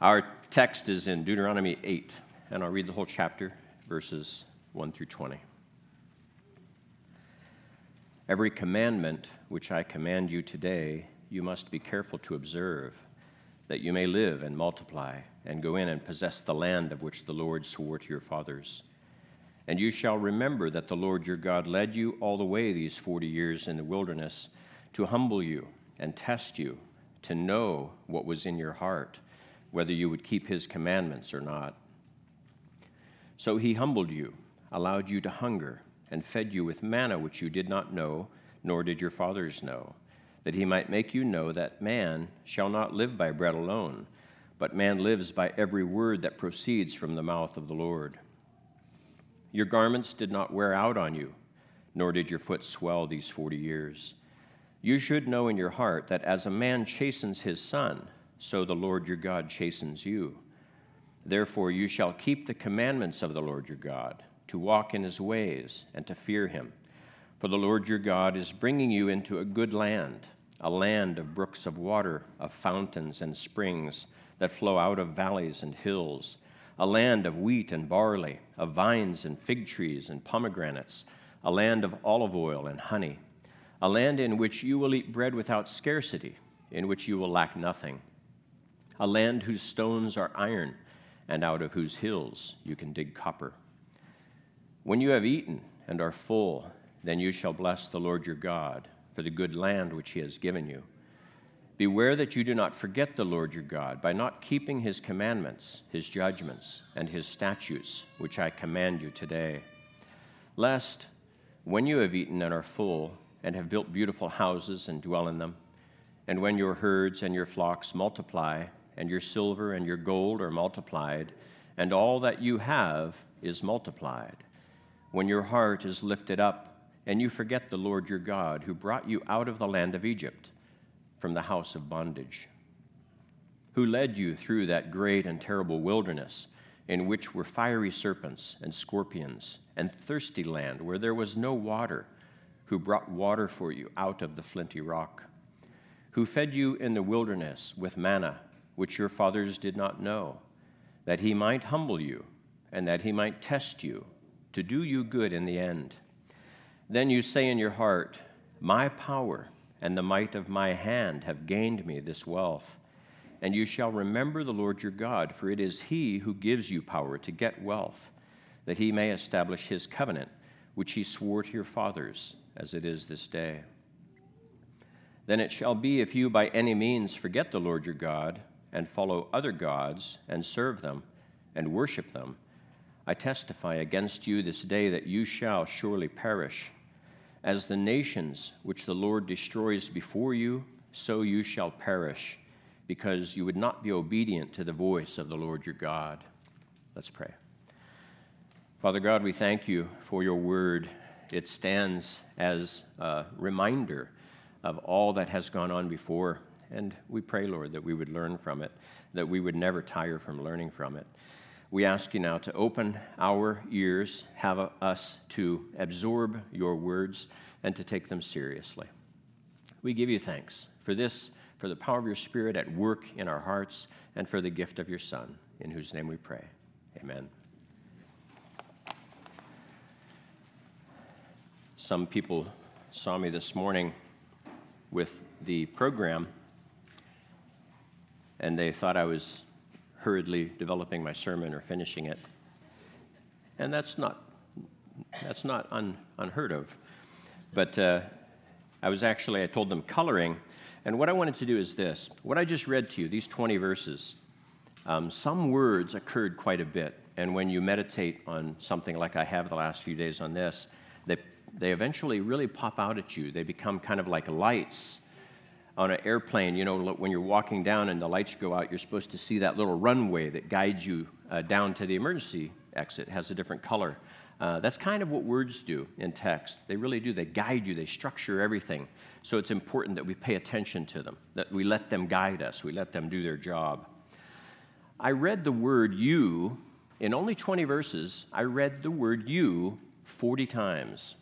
Our text is in Deuteronomy 8, and I'll read the whole chapter, verses 1 through 20. Every commandment which I command you today, you must be careful to observe, that you may live and multiply, and go in and possess the land of which the Lord swore to your fathers. And you shall remember that the Lord your God led you all the way these forty years in the wilderness to humble you and test you, to know what was in your heart whether you would keep his commandments or not. So he humbled you, allowed you to hunger, and fed you with manna which you did not know, nor did your fathers know, that he might make you know that man shall not live by bread alone, but man lives by every word that proceeds from the mouth of the Lord. Your garments did not wear out on you, nor did your foot swell these forty years. You should know in your heart that as a man chastens his son, so the Lord your God chastens you. Therefore, you shall keep the commandments of the Lord your God, to walk in his ways, and to fear him. For the Lord your God is bringing you into a good land, a land of brooks of water, of fountains and springs that flow out of valleys and hills, a land of wheat and barley, of vines and fig trees and pomegranates, a land of olive oil and honey, a land in which you will eat bread without scarcity, in which you will lack nothing a land whose stones are iron, and out of whose hills you can dig copper. When you have eaten and are full, then you shall bless the Lord your God for the good land which he has given you. Beware that you do not forget the Lord your God by not keeping his commandments, his judgments, and his statutes, which I command you today. Lest, when you have eaten and are full, and have built beautiful houses and dwell in them, and when your herds and your flocks multiply, and your silver and your gold are multiplied, and all that you have is multiplied. When your heart is lifted up, and you forget the Lord your God, who brought you out of the land of Egypt, from the house of bondage, who led you through that great and terrible wilderness, in which were fiery serpents and scorpions, and thirsty land where there was no water, who brought water for you out of the flinty rock, who fed you in the wilderness with manna which your fathers did not know, that he might humble you and that he might test you to do you good in the end. Then you say in your heart, My power and the might of my hand have gained me this wealth. And you shall remember the Lord your God, for it is he who gives you power to get wealth, that he may establish his covenant, which he swore to your fathers, as it is this day. Then it shall be if you by any means forget the Lord your God, and follow other gods and serve them and worship them, I testify against you this day that you shall surely perish. As the nations which the Lord destroys before you, so you shall perish, because you would not be obedient to the voice of the Lord your God. Let's pray. Father God, we thank you for your word. It stands as a reminder of all that has gone on before and we pray, Lord, that we would learn from it, that we would never tire from learning from it. We ask you now to open our ears, have us to absorb your words, and to take them seriously. We give you thanks for this, for the power of your Spirit at work in our hearts, and for the gift of your Son, in whose name we pray. Amen. Some people saw me this morning with the program and they thought I was hurriedly developing my sermon or finishing it. And that's not, that's not un, unheard of. But uh, I was actually, I told them coloring. And what I wanted to do is this what I just read to you, these 20 verses, um, some words occurred quite a bit. And when you meditate on something like I have the last few days on this, they, they eventually really pop out at you. They become kind of like lights on an airplane, you know, when you're walking down and the lights go out, you're supposed to see that little runway that guides you uh, down to the emergency exit. It has a different color. Uh, that's kind of what words do in text. They really do. They guide you, they structure everything. So it's important that we pay attention to them, that we let them guide us, we let them do their job. I read the word you in only 20 verses. I read the word you 40 times.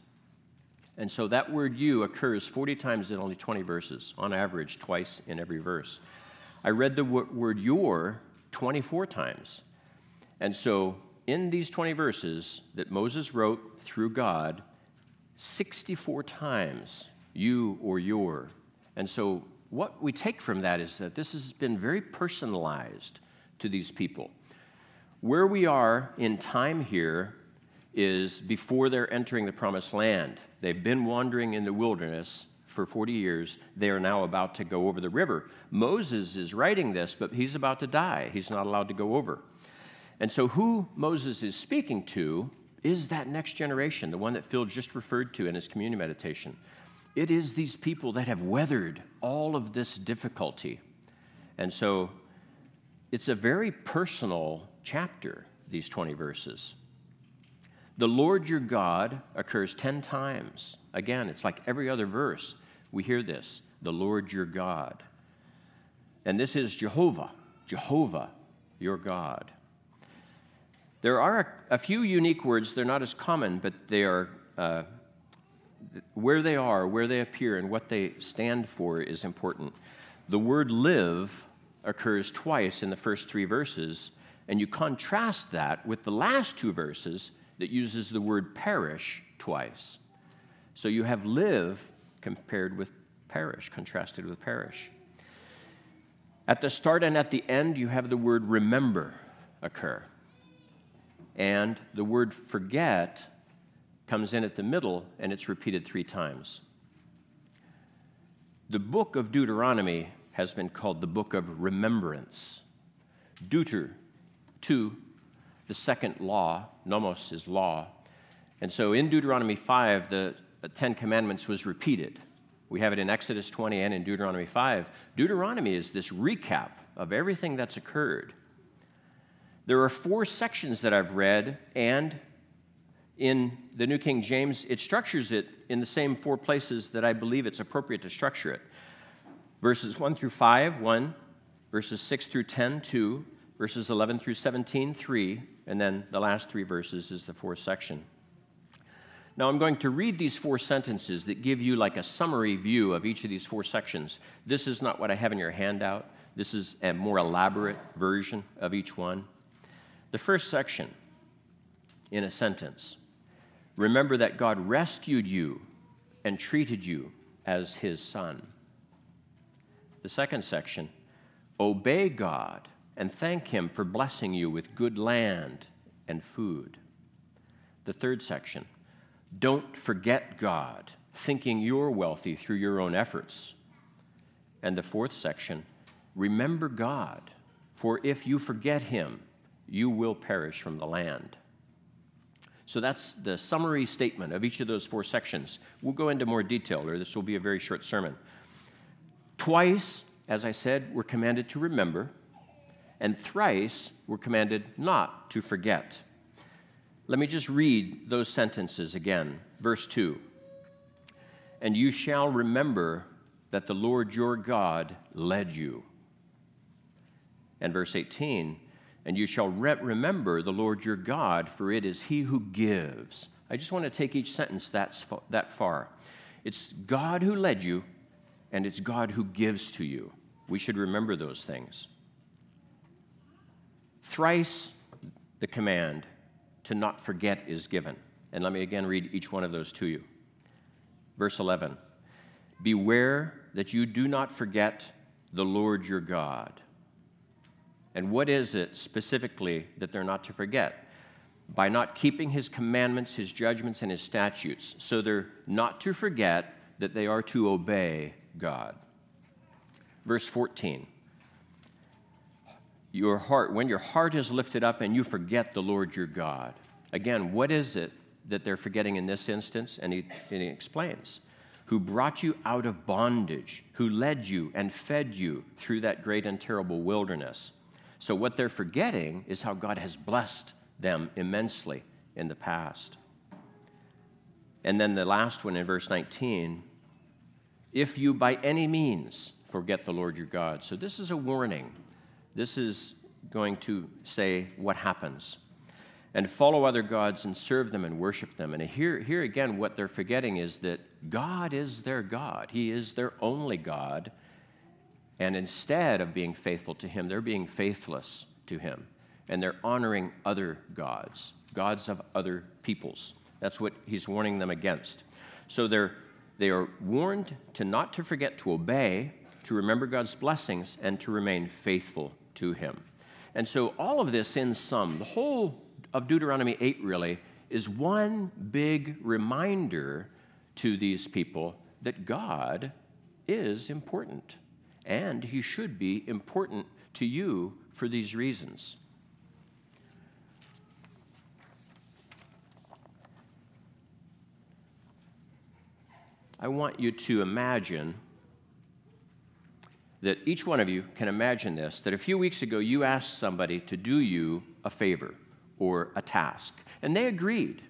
And so that word you occurs 40 times in only 20 verses, on average, twice in every verse. I read the word your 24 times. And so, in these 20 verses that Moses wrote through God, 64 times, you or your. And so, what we take from that is that this has been very personalized to these people. Where we are in time here is before they're entering the promised land. They've been wandering in the wilderness for 40 years. They are now about to go over the river. Moses is writing this, but he's about to die. He's not allowed to go over. And so, who Moses is speaking to is that next generation, the one that Phil just referred to in his communion meditation. It is these people that have weathered all of this difficulty. And so, it's a very personal chapter, these 20 verses. The Lord your God occurs 10 times. Again, it's like every other verse. We hear this the Lord your God. And this is Jehovah, Jehovah your God. There are a, few unique words. They're not as common, but they are uh, where they are, where they appear, and what they stand for is important. The word live occurs twice in the first three verses, and you contrast that with the last two verses that uses the word perish twice. So you have live compared with perish, contrasted with perish. At the start and at the end, you have the word remember occur. And the word forget comes in at the middle and it's repeated three times. The book of Deuteronomy has been called the book of remembrance. Deuter, two, the second law, nomos is law. And so in Deuteronomy 5, the Ten Commandments was repeated. We have it in Exodus 20 and in Deuteronomy 5. Deuteronomy is this recap of everything that's occurred. There are four sections that I've read, and in the New King James, it structures it in the same four places that I believe it's appropriate to structure it. Verses 1 through 5, 1. Verses 6 through 10, 2. Verses 11 through 17, 3. And then the last three verses is the fourth section. Now, I'm going to read these four sentences that give you like a summary view of each of these four sections. This is not what I have in your handout, this is a more elaborate version of each one. The first section, in a sentence remember that God rescued you and treated you as his son. The second section, obey God and thank him for blessing you with good land and food. The third section, don't forget God, thinking you're wealthy through your own efforts. And the fourth section, remember God, for if you forget him, you will perish from the land. So that's the summary statement of each of those four sections. We'll go into more detail, or this will be a very short sermon. Twice, as I said, we're commanded to remember, and thrice we're commanded not to forget. Let me just read those sentences again. Verse 2 And you shall remember that the Lord your God led you. And verse 18 and you shall re- remember the Lord your God, for it is he who gives. I just want to take each sentence that, that far. It's God who led you, and it's God who gives to you. We should remember those things. Thrice the command to not forget is given. And let me again read each one of those to you. Verse 11 Beware that you do not forget the Lord your God and what is it specifically that they're not to forget? By not keeping his commandments, his judgments, and his statutes. So they're not to forget that they are to obey God. Verse 14 Your heart, when your heart is lifted up and you forget the Lord your God. Again, what is it that they're forgetting in this instance? And he, and he explains who brought you out of bondage, who led you and fed you through that great and terrible wilderness. So, what they're forgetting is how God has blessed them immensely in the past. And then the last one in verse 19 if you by any means forget the Lord your God. So, this is a warning. This is going to say what happens. And follow other gods and serve them and worship them. And here, here again, what they're forgetting is that God is their God, He is their only God and instead of being faithful to Him, they're being faithless to him. And they're honoring other gods, gods of other peoples. That's what he's warning them against. So they're, they are warned to not to forget to obey, to remember God's blessings, and to remain faithful to him. And so all of this in sum, the whole of Deuteronomy 8 really, is one big reminder to these people that God is important and he should be important to you for these reasons. I want you to imagine that each one of you can imagine this that a few weeks ago you asked somebody to do you a favor or a task, and they agreed.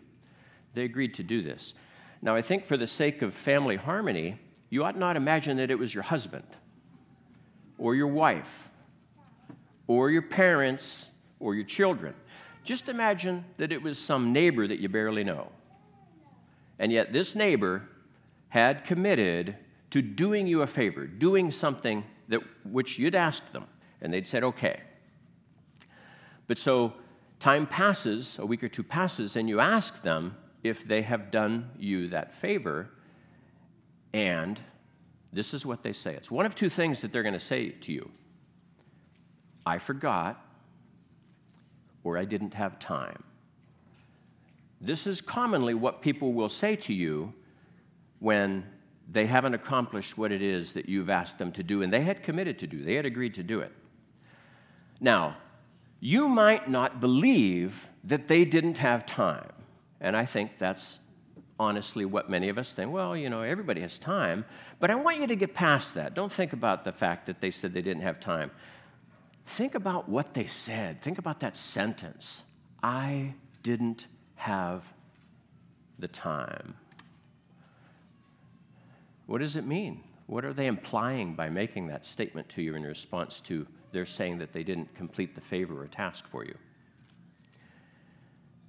They agreed to do this. Now, I think for the sake of family harmony, you ought not imagine that it was your husband or your wife or your parents or your children. Just imagine that it was some neighbor that you barely know. And yet, this neighbor had committed to doing you a favor, doing something that, which you'd asked them, and they'd said, okay. But so time passes, a week or two passes, and you ask them if they have done you that favor, and this is what they say. It's one of two things that they're going to say to you I forgot, or I didn't have time. This is commonly what people will say to you when they haven't accomplished what it is that you've asked them to do, and they had committed to do, they had agreed to do it. Now, you might not believe that they didn't have time, and I think that's honestly what many of us think. Well, you know, everybody has time. But I want you to get past that. Don't think about the fact that they said they didn't have time. Think about what they said. Think about that sentence I didn't have the time. What does it mean? What are they implying by making that statement to you in response to their saying that they didn't complete the favor or task for you?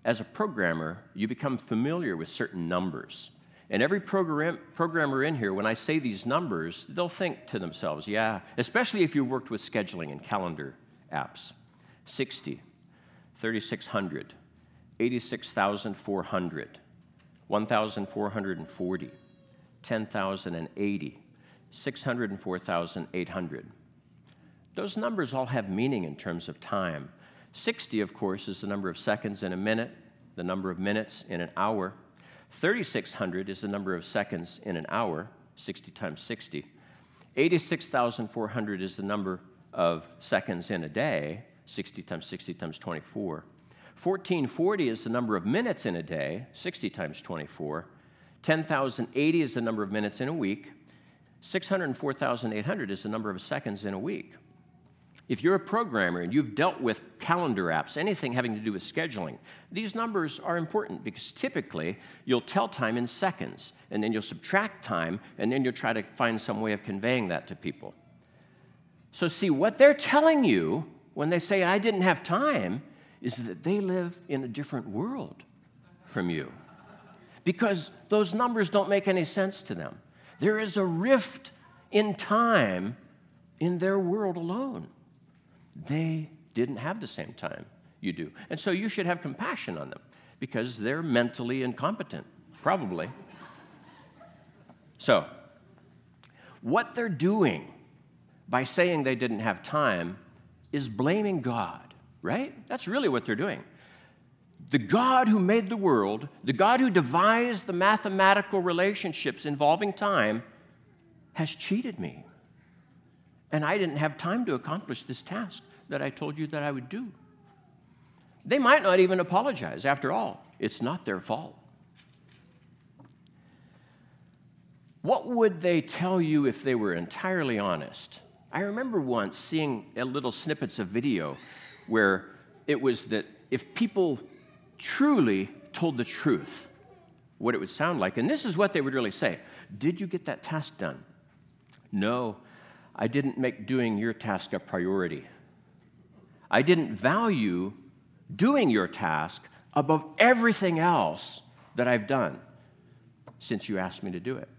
as a programmer, you become familiar with certain numbers. And every program, programmer in here, when I say these numbers, they'll think to themselves, yeah, especially if you've worked with scheduling and calendar apps 60, 3,600, 86,400, 1,440, 10,080, 604,800. Those numbers all have meaning in terms of time. 60, of course, is the number of seconds in a minute, the number of minutes in an hour. 3,600 is the number of seconds in an hour, 60 times 60. 86,400 is the number of seconds in a day, 60 times 60 times 24. 1440 is the number of minutes in a day, 60 times 24. 10,080 is the number of minutes in a week. 604,800 is the number of seconds in a week. If you're a programmer and you've dealt with calendar apps, anything having to do with scheduling, these numbers are important because typically you'll tell time in seconds and then you'll subtract time and then you'll try to find some way of conveying that to people. So, see, what they're telling you when they say, I didn't have time, is that they live in a different world from you because those numbers don't make any sense to them. There is a rift in time in their world alone. They didn't have the same time you do. And so you should have compassion on them because they're mentally incompetent, probably. So, what they're doing by saying they didn't have time is blaming God, right? That's really what they're doing. The God who made the world, the God who devised the mathematical relationships involving time, has cheated me and I didn't have time to accomplish this task that I told you that I would do. They might not even apologize. After all, it's not their fault. What would they tell you if they were entirely honest? I remember once seeing a little snippets of video where it was that if people truly told the truth, what it would sound like. And this is what they would really say Did you get that task done? No, I didn't make doing your task a priority. I didn't value doing your task above everything else that I've done since you asked me to do it.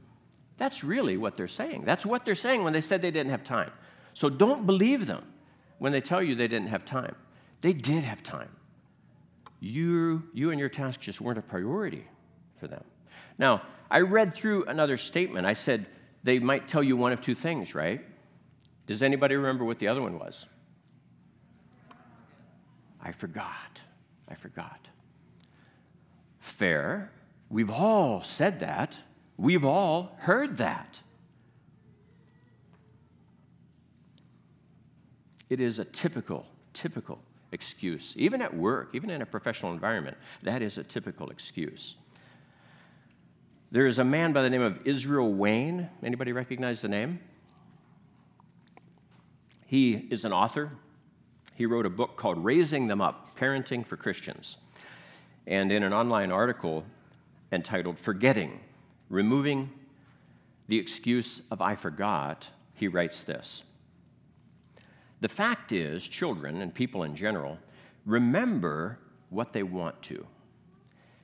That's really what they're saying. That's what they're saying when they said they didn't have time. So don't believe them when they tell you they didn't have time. They did have time. You, you and your task just weren't a priority for them. Now, I read through another statement. I said they might tell you one of two things, right? Does anybody remember what the other one was? I forgot. I forgot. Fair. We've all said that. We've all heard that. It is a typical, typical excuse. Even at work, even in a professional environment, that is a typical excuse. There is a man by the name of Israel Wayne. Anybody recognize the name? He is an author. He wrote a book called Raising Them Up Parenting for Christians. And in an online article entitled Forgetting, Removing the Excuse of I Forgot, he writes this The fact is, children and people in general remember what they want to.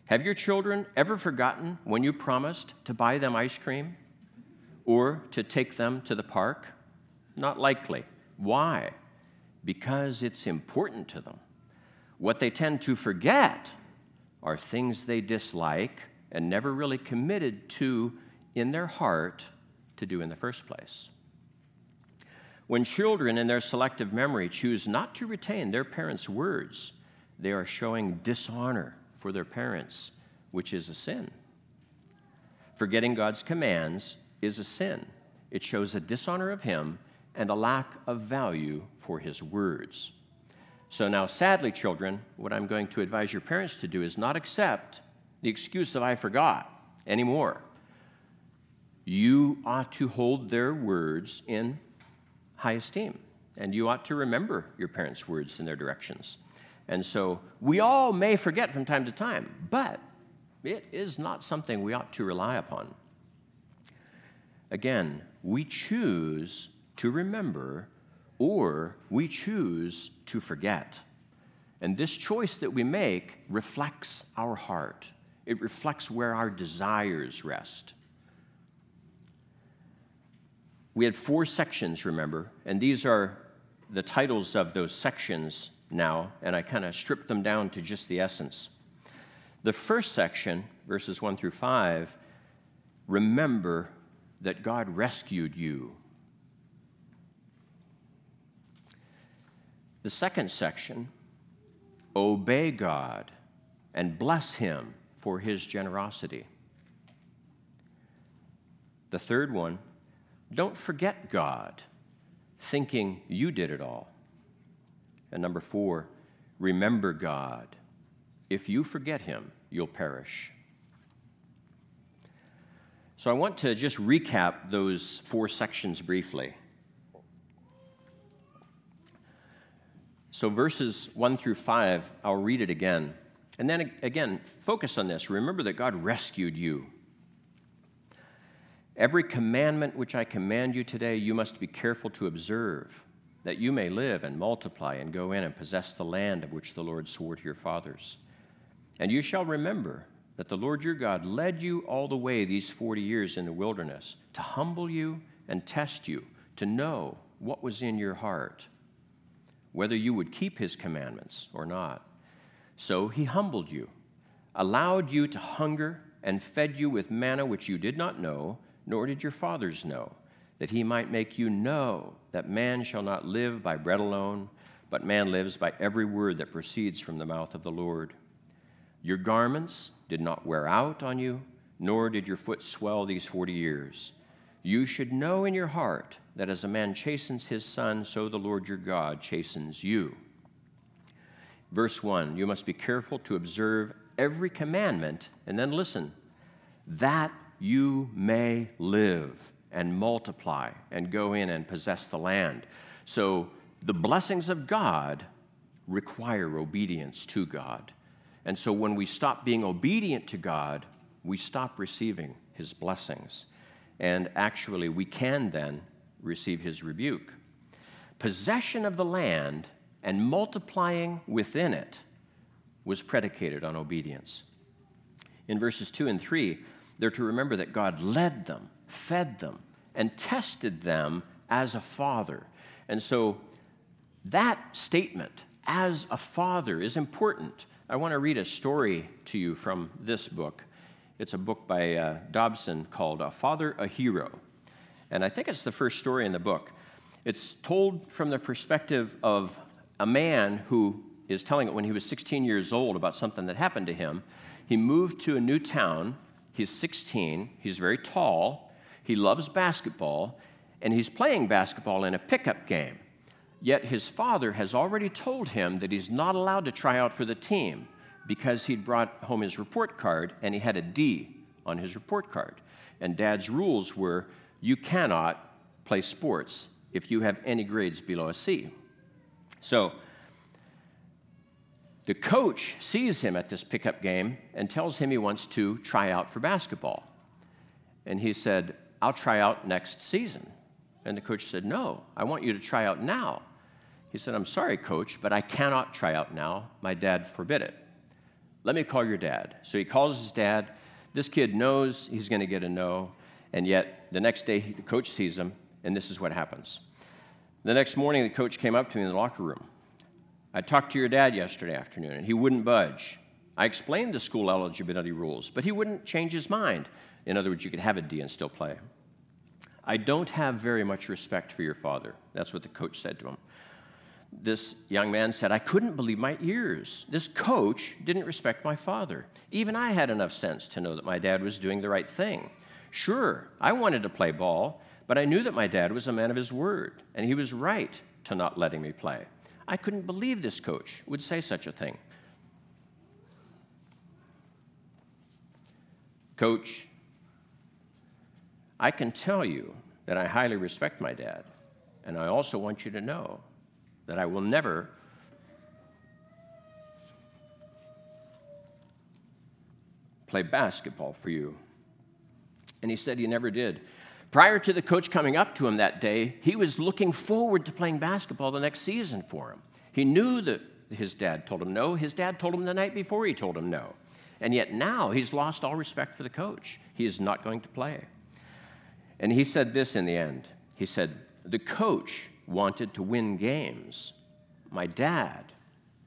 Have your children ever forgotten when you promised to buy them ice cream or to take them to the park? Not likely. Why? Because it's important to them. What they tend to forget are things they dislike and never really committed to in their heart to do in the first place. When children in their selective memory choose not to retain their parents' words, they are showing dishonor for their parents, which is a sin. Forgetting God's commands is a sin. It shows a dishonor of Him and a lack of value for His words. So now, sadly, children, what I'm going to advise your parents to do is not accept the excuse of I forgot anymore. You ought to hold their words in high esteem, and you ought to remember your parents' words and their directions. And so we all may forget from time to time, but it is not something we ought to rely upon. Again, we choose to remember or we choose to forget. And this choice that we make reflects our heart, it reflects where our desires rest. We had four sections, remember, and these are the titles of those sections now, and I kind of stripped them down to just the essence. The first section, verses 1 through 5, remember that God rescued you. The second section, obey God and bless Him for His generosity. The third one, don't forget God, thinking you did it all. And number four, remember God. If you forget him, you'll perish. So I want to just recap those four sections briefly. So, verses 1 through 5, I'll read it again. And then again, focus on this. Remember that God rescued you. Every commandment which I command you today, you must be careful to observe that you may live and multiply and go in and possess the land of which the Lord swore to your fathers. And you shall remember that the Lord your God led you all the way these 40 years in the wilderness to humble you and test you, to know what was in your heart, whether you would keep his commandments or not. So he humbled you, allowed you to hunger, and fed you with manna which you did not know, nor did your fathers know that he might make you know that man shall not live by bread alone, but man lives by every word that proceeds from the mouth of the Lord. Your garments did not wear out on you, nor did your foot swell these forty years. You should know in your heart that as a man chastens his son, so the Lord your God chastens you. Verse 1 You must be careful to observe every commandment, and then listen, that you may live and multiply and go in and possess the land. So the blessings of God require obedience to God. And so when we stop being obedient to God, we stop receiving his blessings. And actually, we can then receive his rebuke. Possession of the land and multiplying within it was predicated on obedience. In verses 2 and 3, they're to remember that God led them, fed them, and tested them as a father. And so that statement as a father is important. I want to read a story to you from this book. It's a book by uh, Dobson called A Father, a Hero. And I think it's the first story in the book. It's told from the perspective of a man who is telling it when he was 16 years old about something that happened to him. He moved to a new town. He's 16. He's very tall. He loves basketball. And he's playing basketball in a pickup game. Yet his father has already told him that he's not allowed to try out for the team because he'd brought home his report card and he had a D on his report card. And dad's rules were you cannot play sports if you have any grades below a C. So the coach sees him at this pickup game and tells him he wants to try out for basketball. And he said, I'll try out next season. And the coach said, No, I want you to try out now. He said, I'm sorry, coach, but I cannot try out now. My dad forbid it. Let me call your dad. So he calls his dad. This kid knows he's going to get a no, and yet the next day the coach sees him, and this is what happens. The next morning, the coach came up to me in the locker room. I talked to your dad yesterday afternoon, and he wouldn't budge. I explained the school eligibility rules, but he wouldn't change his mind. In other words, you could have a D and still play. I don't have very much respect for your father. That's what the coach said to him. This young man said, I couldn't believe my ears. This coach didn't respect my father. Even I had enough sense to know that my dad was doing the right thing. Sure, I wanted to play ball, but I knew that my dad was a man of his word, and he was right to not letting me play. I couldn't believe this coach would say such a thing. Coach, I can tell you that I highly respect my dad, and I also want you to know that I will never play basketball for you. And he said he never did. Prior to the coach coming up to him that day, he was looking forward to playing basketball the next season for him. He knew that his dad told him no. His dad told him the night before he told him no. And yet now he's lost all respect for the coach. He is not going to play. And he said this in the end. He said, The coach wanted to win games. My dad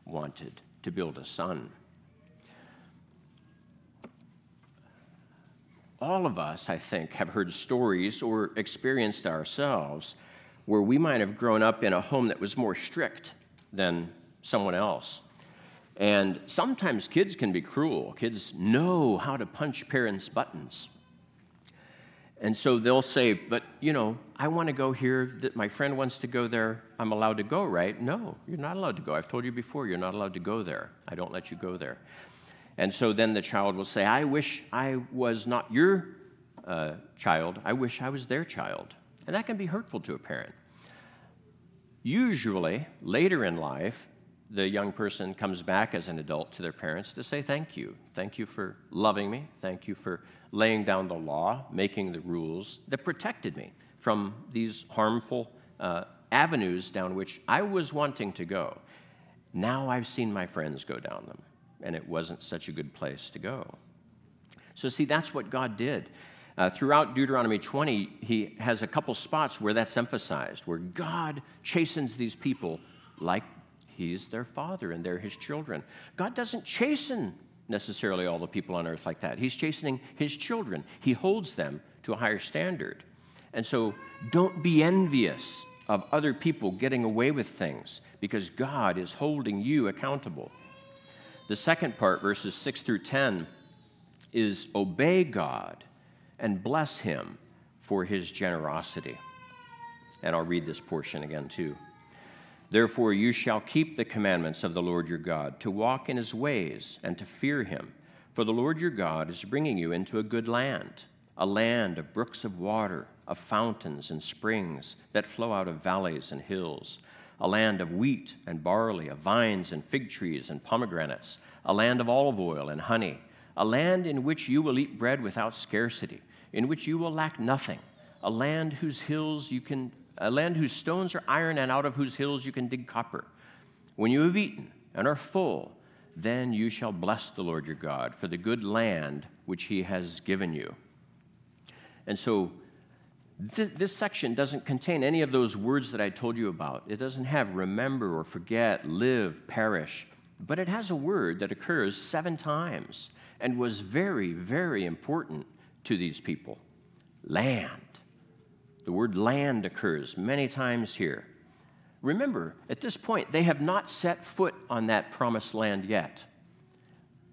wanted to build a son. All of us, I think, have heard stories or experienced ourselves where we might have grown up in a home that was more strict than someone else. And sometimes kids can be cruel. Kids know how to punch parents' buttons. And so they'll say, But, you know, I want to go here, that my friend wants to go there. I'm allowed to go, right? No, you're not allowed to go. I've told you before, you're not allowed to go there. I don't let you go there. And so then the child will say, I wish I was not your uh, child. I wish I was their child. And that can be hurtful to a parent. Usually, later in life, the young person comes back as an adult to their parents to say, Thank you. Thank you for loving me. Thank you for laying down the law, making the rules that protected me from these harmful uh, avenues down which I was wanting to go. Now I've seen my friends go down them, and it wasn't such a good place to go. So, see, that's what God did. Uh, throughout Deuteronomy 20, he has a couple spots where that's emphasized, where God chastens these people like he's their father and they're his children. God doesn't chasten necessarily all the people on earth like that. He's chastening his children, he holds them to a higher standard. And so don't be envious of other people getting away with things because God is holding you accountable. The second part, verses 6 through 10, is obey God and bless him for his generosity. And I'll read this portion again, too. Therefore, you shall keep the commandments of the Lord your God, to walk in his ways and to fear him. For the Lord your God is bringing you into a good land, a land of brooks of water, of fountains and springs that flow out of valleys and hills, a land of wheat and barley, of vines and fig trees and pomegranates, a land of olive oil and honey, a land in which you will eat bread without scarcity, in which you will lack nothing, a land whose hills you can a land whose stones are iron and out of whose hills you can dig copper. When you have eaten and are full, then you shall bless the Lord your God for the good land which he has given you. And so Th- this section doesn't contain any of those words that I told you about. It doesn't have remember or forget, live, perish, but it has a word that occurs seven times and was very, very important to these people land. The word land occurs many times here. Remember, at this point, they have not set foot on that promised land yet,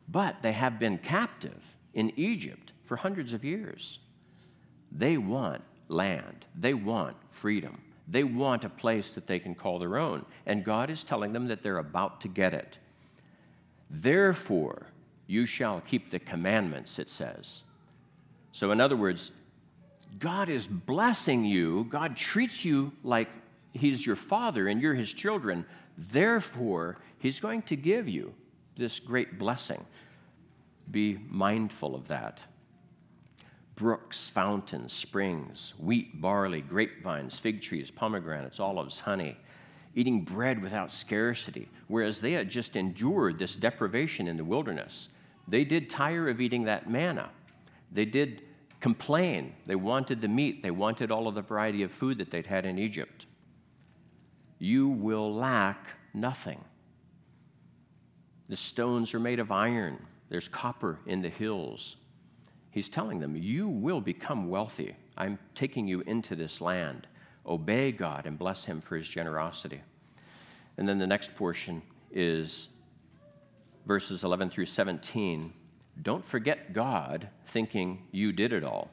but they have been captive in Egypt for hundreds of years. They want land, they want freedom, they want a place that they can call their own. And God is telling them that they're about to get it. Therefore, you shall keep the commandments, it says. So, in other words, God is blessing you. God treats you like He's your father and you're His children. Therefore, He's going to give you this great blessing. Be mindful of that. Brooks, fountains, springs, wheat, barley, grapevines, fig trees, pomegranates, olives, honey, eating bread without scarcity, whereas they had just endured this deprivation in the wilderness. They did tire of eating that manna. They did complain. They wanted the meat, they wanted all of the variety of food that they'd had in Egypt. You will lack nothing. The stones are made of iron, there's copper in the hills. He's telling them, You will become wealthy. I'm taking you into this land. Obey God and bless Him for His generosity. And then the next portion is verses 11 through 17. Don't forget God, thinking you did it all.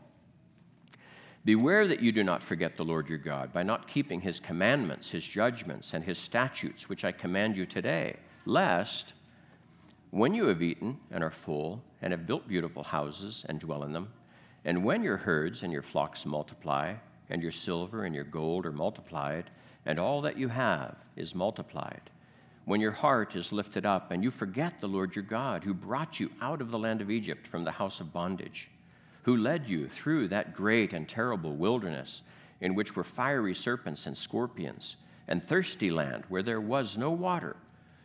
Beware that you do not forget the Lord your God by not keeping his commandments, his judgments, and his statutes, which I command you today, lest, when you have eaten and are full, and have built beautiful houses and dwell in them, and when your herds and your flocks multiply, and your silver and your gold are multiplied, and all that you have is multiplied, when your heart is lifted up and you forget the Lord your God, who brought you out of the land of Egypt from the house of bondage, who led you through that great and terrible wilderness in which were fiery serpents and scorpions, and thirsty land where there was no water,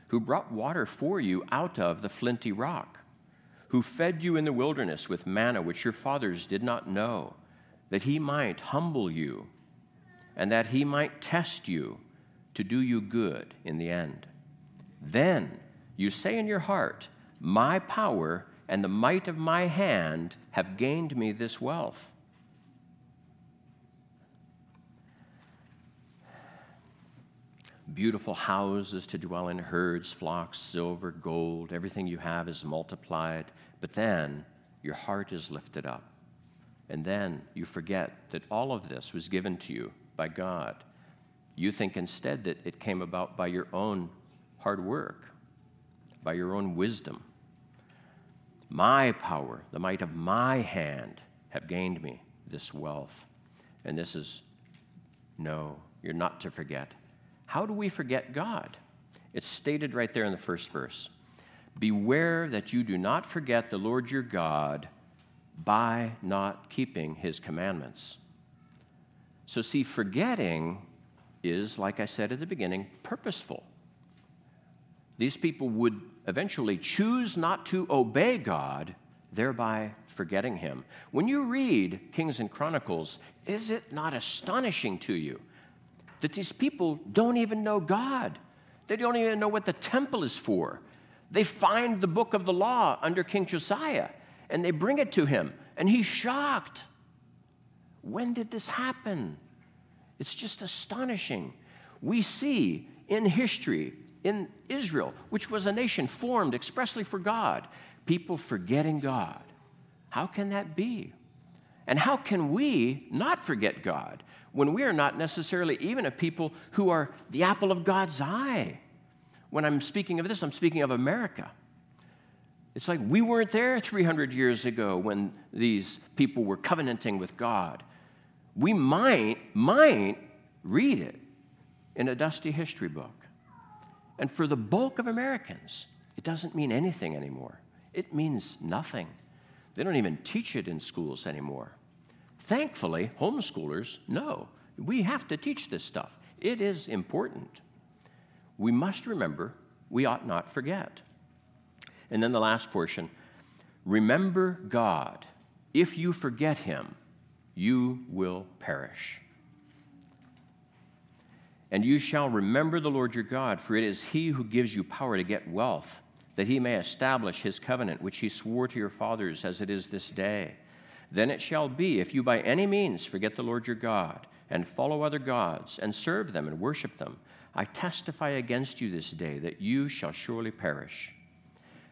who brought water for you out of the flinty rock, who fed you in the wilderness with manna which your fathers did not know, that he might humble you and that he might test you to do you good in the end. Then you say in your heart, My power and the might of my hand have gained me this wealth. Beautiful houses to dwell in, herds, flocks, silver, gold, everything you have is multiplied. But then your heart is lifted up. And then you forget that all of this was given to you by God. You think instead that it came about by your own hard work, by your own wisdom. My power, the might of my hand, have gained me this wealth. And this is no, you're not to forget. How do we forget God? It's stated right there in the first verse. Beware that you do not forget the Lord your God by not keeping his commandments. So, see, forgetting is, like I said at the beginning, purposeful. These people would eventually choose not to obey God, thereby forgetting Him. When you read Kings and Chronicles, is it not astonishing to you that these people don't even know God? They don't even know what the temple is for. They find the book of the law under King Josiah and they bring it to him, and he's shocked. When did this happen? It's just astonishing. We see in history in Israel, which was a nation formed expressly for God, people forgetting God. How can that be? And how can we not forget God when we are not necessarily even a people who are the apple of God's eye? When I'm speaking of this, I'm speaking of America. It's like we weren't there 300 years ago when these people were covenanting with God. We might, might read it in a dusty history book. And for the bulk of Americans, it doesn't mean anything anymore. It means nothing. They don't even teach it in schools anymore. Thankfully, homeschoolers know we have to teach this stuff. It is important. We must remember we ought not forget. And then the last portion remember God. If you forget him, you will perish. And you shall remember the Lord your God, for it is he who gives you power to get wealth, that he may establish his covenant, which he swore to your fathers as it is this day. Then it shall be, if you by any means forget the Lord your God, and follow other gods, and serve them and worship them, I testify against you this day that you shall surely perish.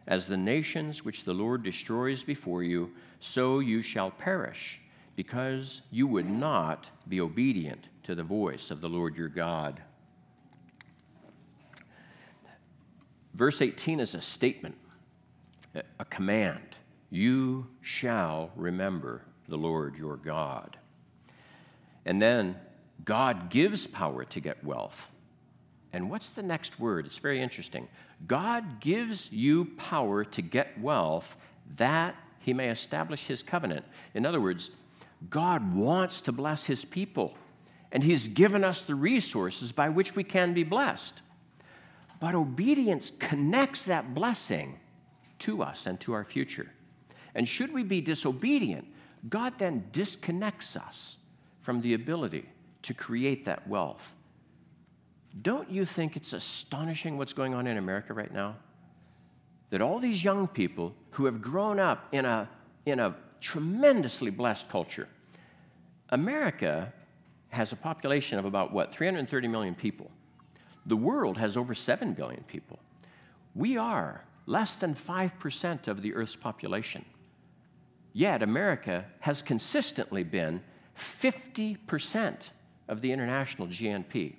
As the nations which the Lord destroys before you, so you shall perish, because you would not be obedient to the voice of the Lord your God. Verse 18 is a statement, a command. You shall remember the Lord your God. And then God gives power to get wealth. And what's the next word? It's very interesting. God gives you power to get wealth that he may establish his covenant. In other words, God wants to bless his people and He's given us the resources by which we can be blessed. But obedience connects that blessing to us and to our future. And should we be disobedient, God then disconnects us from the ability to create that wealth. Don't you think it's astonishing what's going on in America right now? That all these young people who have grown up in a, in a tremendously blessed culture, America has a population of about what, 330 million people. The world has over 7 billion people. We are less than 5% of the Earth's population. Yet, America has consistently been 50% of the international GNP.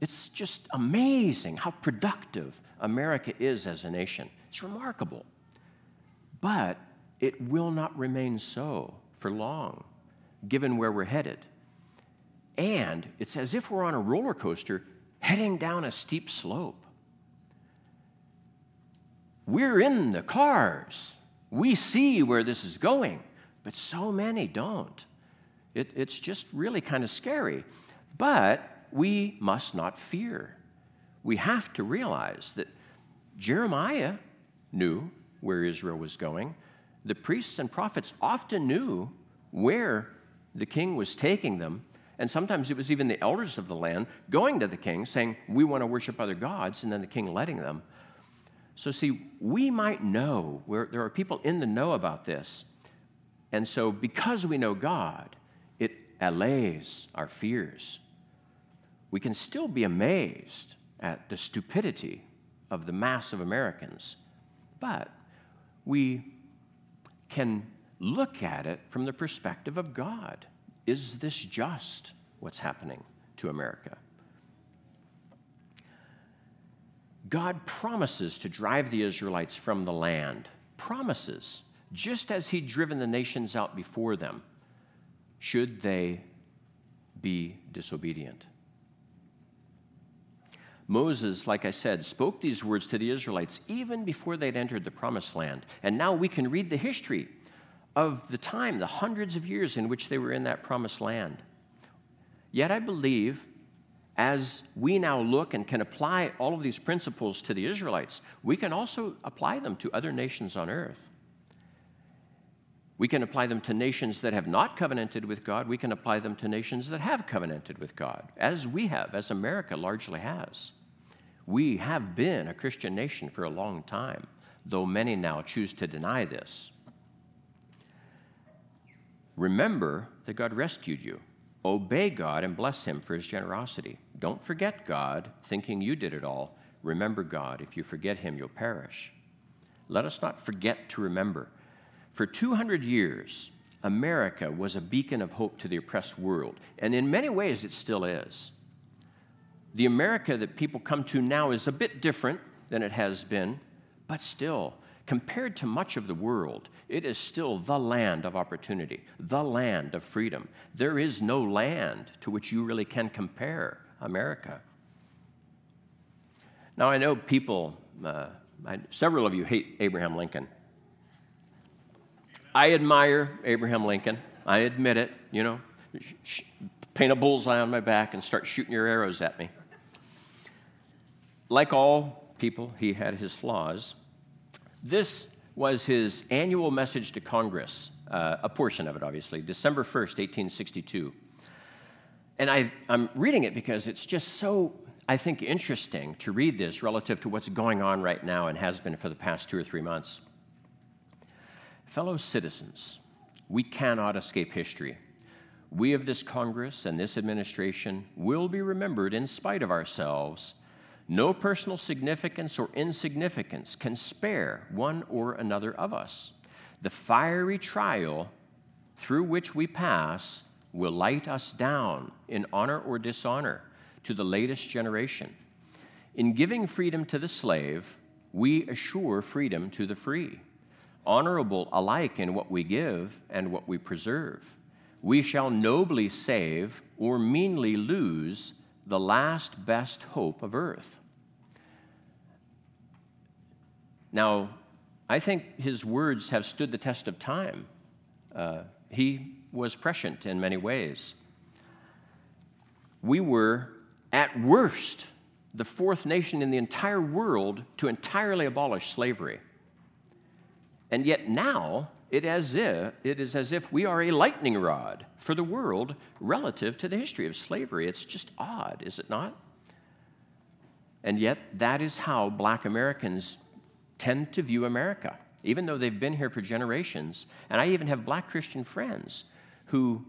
It's just amazing how productive America is as a nation. It's remarkable. But it will not remain so for long given where we're headed. And it's as if we're on a roller coaster heading down a steep slope. We're in the cars. We see where this is going, but so many don't. It, it's just really kind of scary. But we must not fear. We have to realize that Jeremiah knew where Israel was going. The priests and prophets often knew where the king was taking them, and sometimes it was even the elders of the land going to the king saying, We want to worship other gods, and then the king letting them. So, see, we might know, where there are people in the know about this. And so, because we know God, it allays our fears. We can still be amazed at the stupidity of the mass of Americans, but we can look at it from the perspective of God. Is this just what's happening to America? God promises to drive the Israelites from the land. Promises, just as He'd driven the nations out before them, should they be disobedient. Moses, like I said, spoke these words to the Israelites even before they'd entered the promised land. And now we can read the history of the time, the hundreds of years in which they were in that promised land. Yet I believe as we now look and can apply all of these principles to the Israelites, we can also apply them to other nations on earth. We can apply them to nations that have not covenanted with God. We can apply them to nations that have covenanted with God, as we have, as America largely has. We have been a Christian nation for a long time, though many now choose to deny this. Remember that God rescued you. Obey God and bless Him for His generosity. Don't forget God, thinking you did it all. Remember God. If you forget Him, you'll perish. Let us not forget to remember. For 200 years, America was a beacon of hope to the oppressed world, and in many ways it still is. The America that people come to now is a bit different than it has been, but still, Compared to much of the world, it is still the land of opportunity, the land of freedom. There is no land to which you really can compare America. Now, I know people, uh, I, several of you hate Abraham Lincoln. I admire Abraham Lincoln. I admit it, you know. Sh- paint a bullseye on my back and start shooting your arrows at me. Like all people, he had his flaws. This was his annual message to Congress, uh, a portion of it, obviously, December 1st, 1862. And I, I'm reading it because it's just so, I think, interesting to read this relative to what's going on right now and has been for the past two or three months. Fellow citizens, we cannot escape history. We of this Congress and this administration will be remembered in spite of ourselves. No personal significance or insignificance can spare one or another of us. The fiery trial through which we pass will light us down in honor or dishonor to the latest generation. In giving freedom to the slave, we assure freedom to the free, honorable alike in what we give and what we preserve. We shall nobly save or meanly lose the last best hope of earth. Now, I think his words have stood the test of time. Uh, he was prescient in many ways. We were, at worst, the fourth nation in the entire world to entirely abolish slavery. And yet now, it, as if, it is as if we are a lightning rod for the world relative to the history of slavery. It's just odd, is it not? And yet, that is how black Americans tend to view America, even though they've been here for generations. And I even have black Christian friends who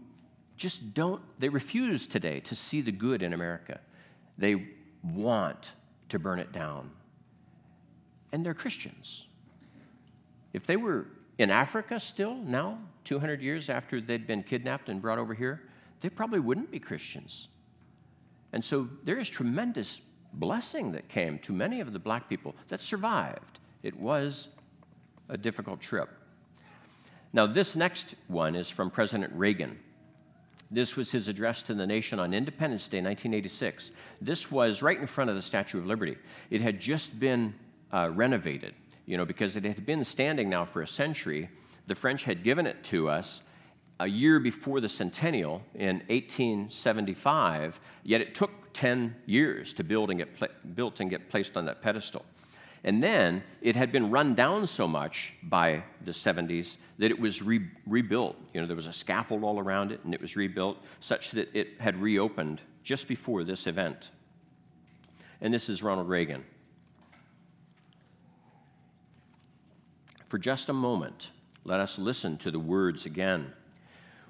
just don't, they refuse today to see the good in America. They want to burn it down. And they're Christians. If they were in Africa still, now, 200 years after they'd been kidnapped and brought over here, they probably wouldn't be Christians. And so there is tremendous blessing that came to many of the black people that survived. It was a difficult trip. Now, this next one is from President Reagan. This was his address to the nation on Independence Day, 1986. This was right in front of the Statue of Liberty. It had just been uh, renovated, you know, because it had been standing now for a century. The French had given it to us a year before the centennial in 1875, yet it took 10 years to build and get pla- built and get placed on that pedestal. And then it had been run down so much by the 70s that it was re- rebuilt. You know, there was a scaffold all around it, and it was rebuilt such that it had reopened just before this event. And this is Ronald Reagan. For just a moment, let us listen to the words again.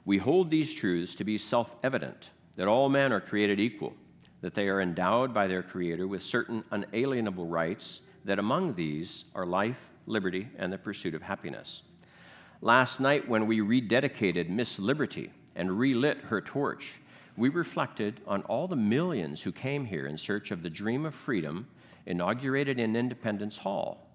We hold these truths to be self evident that all men are created equal, that they are endowed by their Creator with certain unalienable rights that among these are life, liberty, and the pursuit of happiness. Last night, when we rededicated Miss Liberty and relit her torch, we reflected on all the millions who came here in search of the dream of freedom inaugurated in Independence Hall.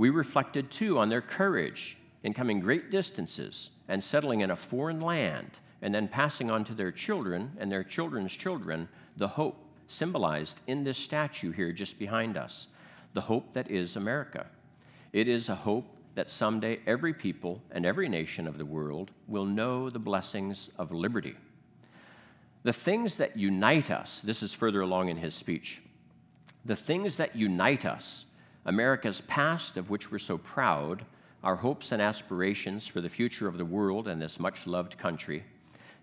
We reflected too on their courage in coming great distances and settling in a foreign land and then passing on to their children and their children's children the hope symbolized in this statue here just behind us the hope that is America. It is a hope that someday every people and every nation of the world will know the blessings of liberty. The things that unite us, this is further along in his speech, the things that unite us, America's past of which we're so proud, our hopes and aspirations for the future of the world and this much loved country,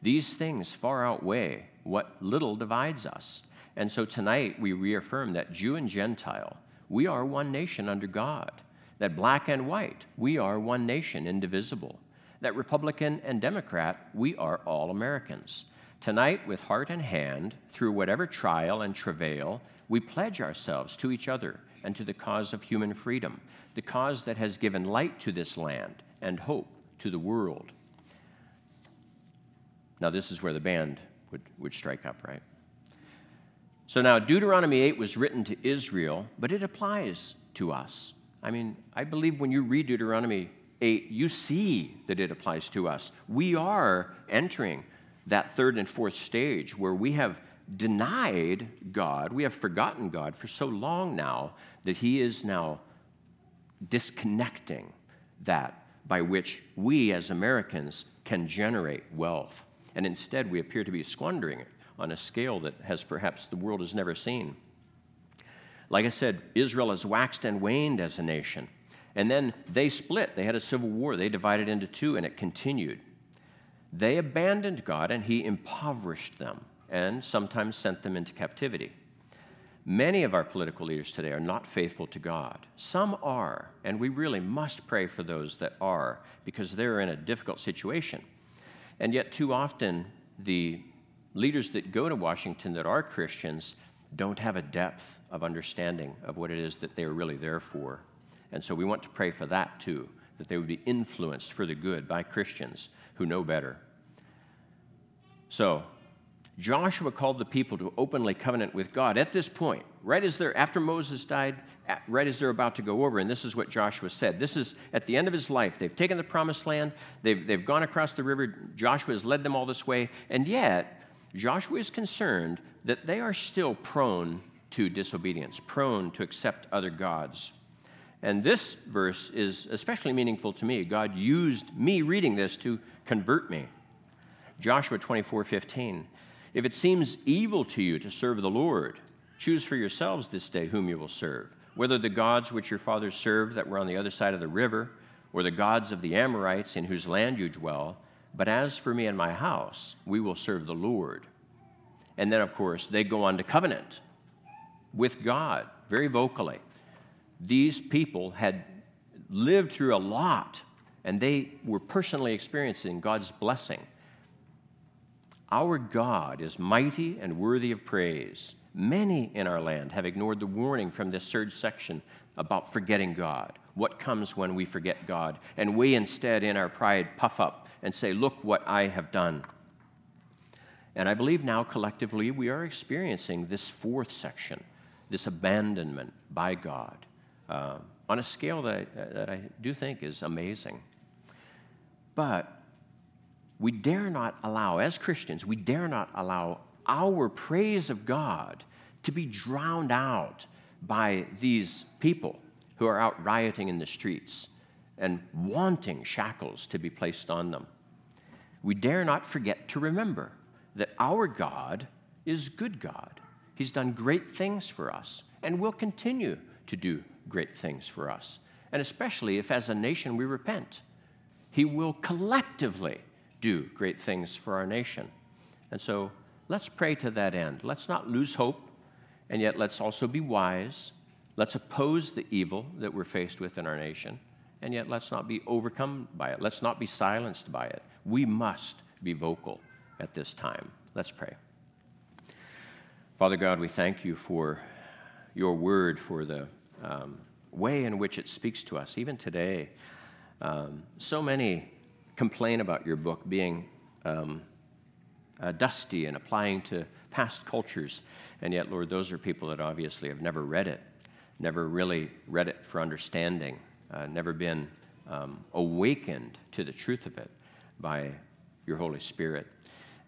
these things far outweigh what little divides us. And so tonight we reaffirm that Jew and Gentile, we are one nation under God. That black and white, we are one nation, indivisible. That Republican and Democrat, we are all Americans. Tonight, with heart and hand, through whatever trial and travail, we pledge ourselves to each other and to the cause of human freedom, the cause that has given light to this land and hope to the world. Now, this is where the band would, would strike up, right? So now Deuteronomy 8 was written to Israel, but it applies to us. I mean, I believe when you read Deuteronomy 8, you see that it applies to us. We are entering that third and fourth stage where we have denied God, we have forgotten God for so long now that He is now disconnecting that by which we as Americans can generate wealth. And instead, we appear to be squandering it on a scale that has perhaps the world has never seen. Like I said, Israel has waxed and waned as a nation. And then they split. They had a civil war. They divided into two, and it continued. They abandoned God, and He impoverished them and sometimes sent them into captivity. Many of our political leaders today are not faithful to God. Some are, and we really must pray for those that are because they're in a difficult situation. And yet, too often, the leaders that go to Washington that are Christians don't have a depth of understanding of what it is that they are really there for. And so we want to pray for that too, that they would be influenced for the good by Christians who know better. So, Joshua called the people to openly covenant with God at this point, right as they're, after Moses died, right as they're about to go over. And this is what Joshua said. This is at the end of his life. They've taken the promised land, they've, they've gone across the river. Joshua has led them all this way. And yet, Joshua is concerned that they are still prone to disobedience, prone to accept other gods. And this verse is especially meaningful to me. God used me reading this to convert me. Joshua 24 15. If it seems evil to you to serve the Lord, choose for yourselves this day whom you will serve, whether the gods which your fathers served that were on the other side of the river, or the gods of the Amorites in whose land you dwell. But as for me and my house, we will serve the Lord. And then, of course, they go on to covenant with God very vocally. These people had lived through a lot, and they were personally experiencing God's blessing. Our God is mighty and worthy of praise. Many in our land have ignored the warning from this third section about forgetting God. What comes when we forget God? And we instead, in our pride, puff up and say, Look what I have done. And I believe now collectively we are experiencing this fourth section, this abandonment by God, uh, on a scale that I, that I do think is amazing. But we dare not allow, as Christians, we dare not allow our praise of God to be drowned out by these people who are out rioting in the streets and wanting shackles to be placed on them. We dare not forget to remember that our God is good God. He's done great things for us and will continue to do great things for us. And especially if, as a nation, we repent, He will collectively do great things for our nation. And so let's pray to that end. Let's not lose hope, and yet let's also be wise. Let's oppose the evil that we're faced with in our nation, and yet let's not be overcome by it. Let's not be silenced by it. We must be vocal at this time. Let's pray. Father God, we thank you for your word, for the um, way in which it speaks to us, even today. Um, so many complain about your book being um, uh, dusty and applying to past cultures. And yet, Lord, those are people that obviously have never read it, never really read it for understanding, uh, never been um, awakened to the truth of it by your Holy Spirit.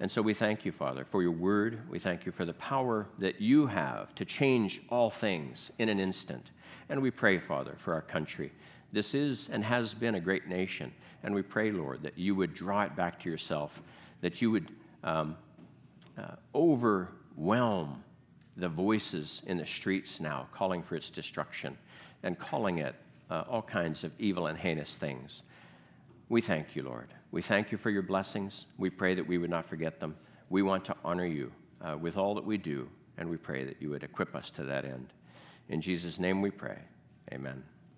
And so we thank you, Father, for your word. We thank you for the power that you have to change all things in an instant. And we pray, Father, for our country. This is and has been a great nation. And we pray, Lord, that you would draw it back to yourself, that you would um, uh, overwhelm the voices in the streets now calling for its destruction and calling it uh, all kinds of evil and heinous things. We thank you, Lord. We thank you for your blessings. We pray that we would not forget them. We want to honor you uh, with all that we do, and we pray that you would equip us to that end. In Jesus' name we pray. Amen.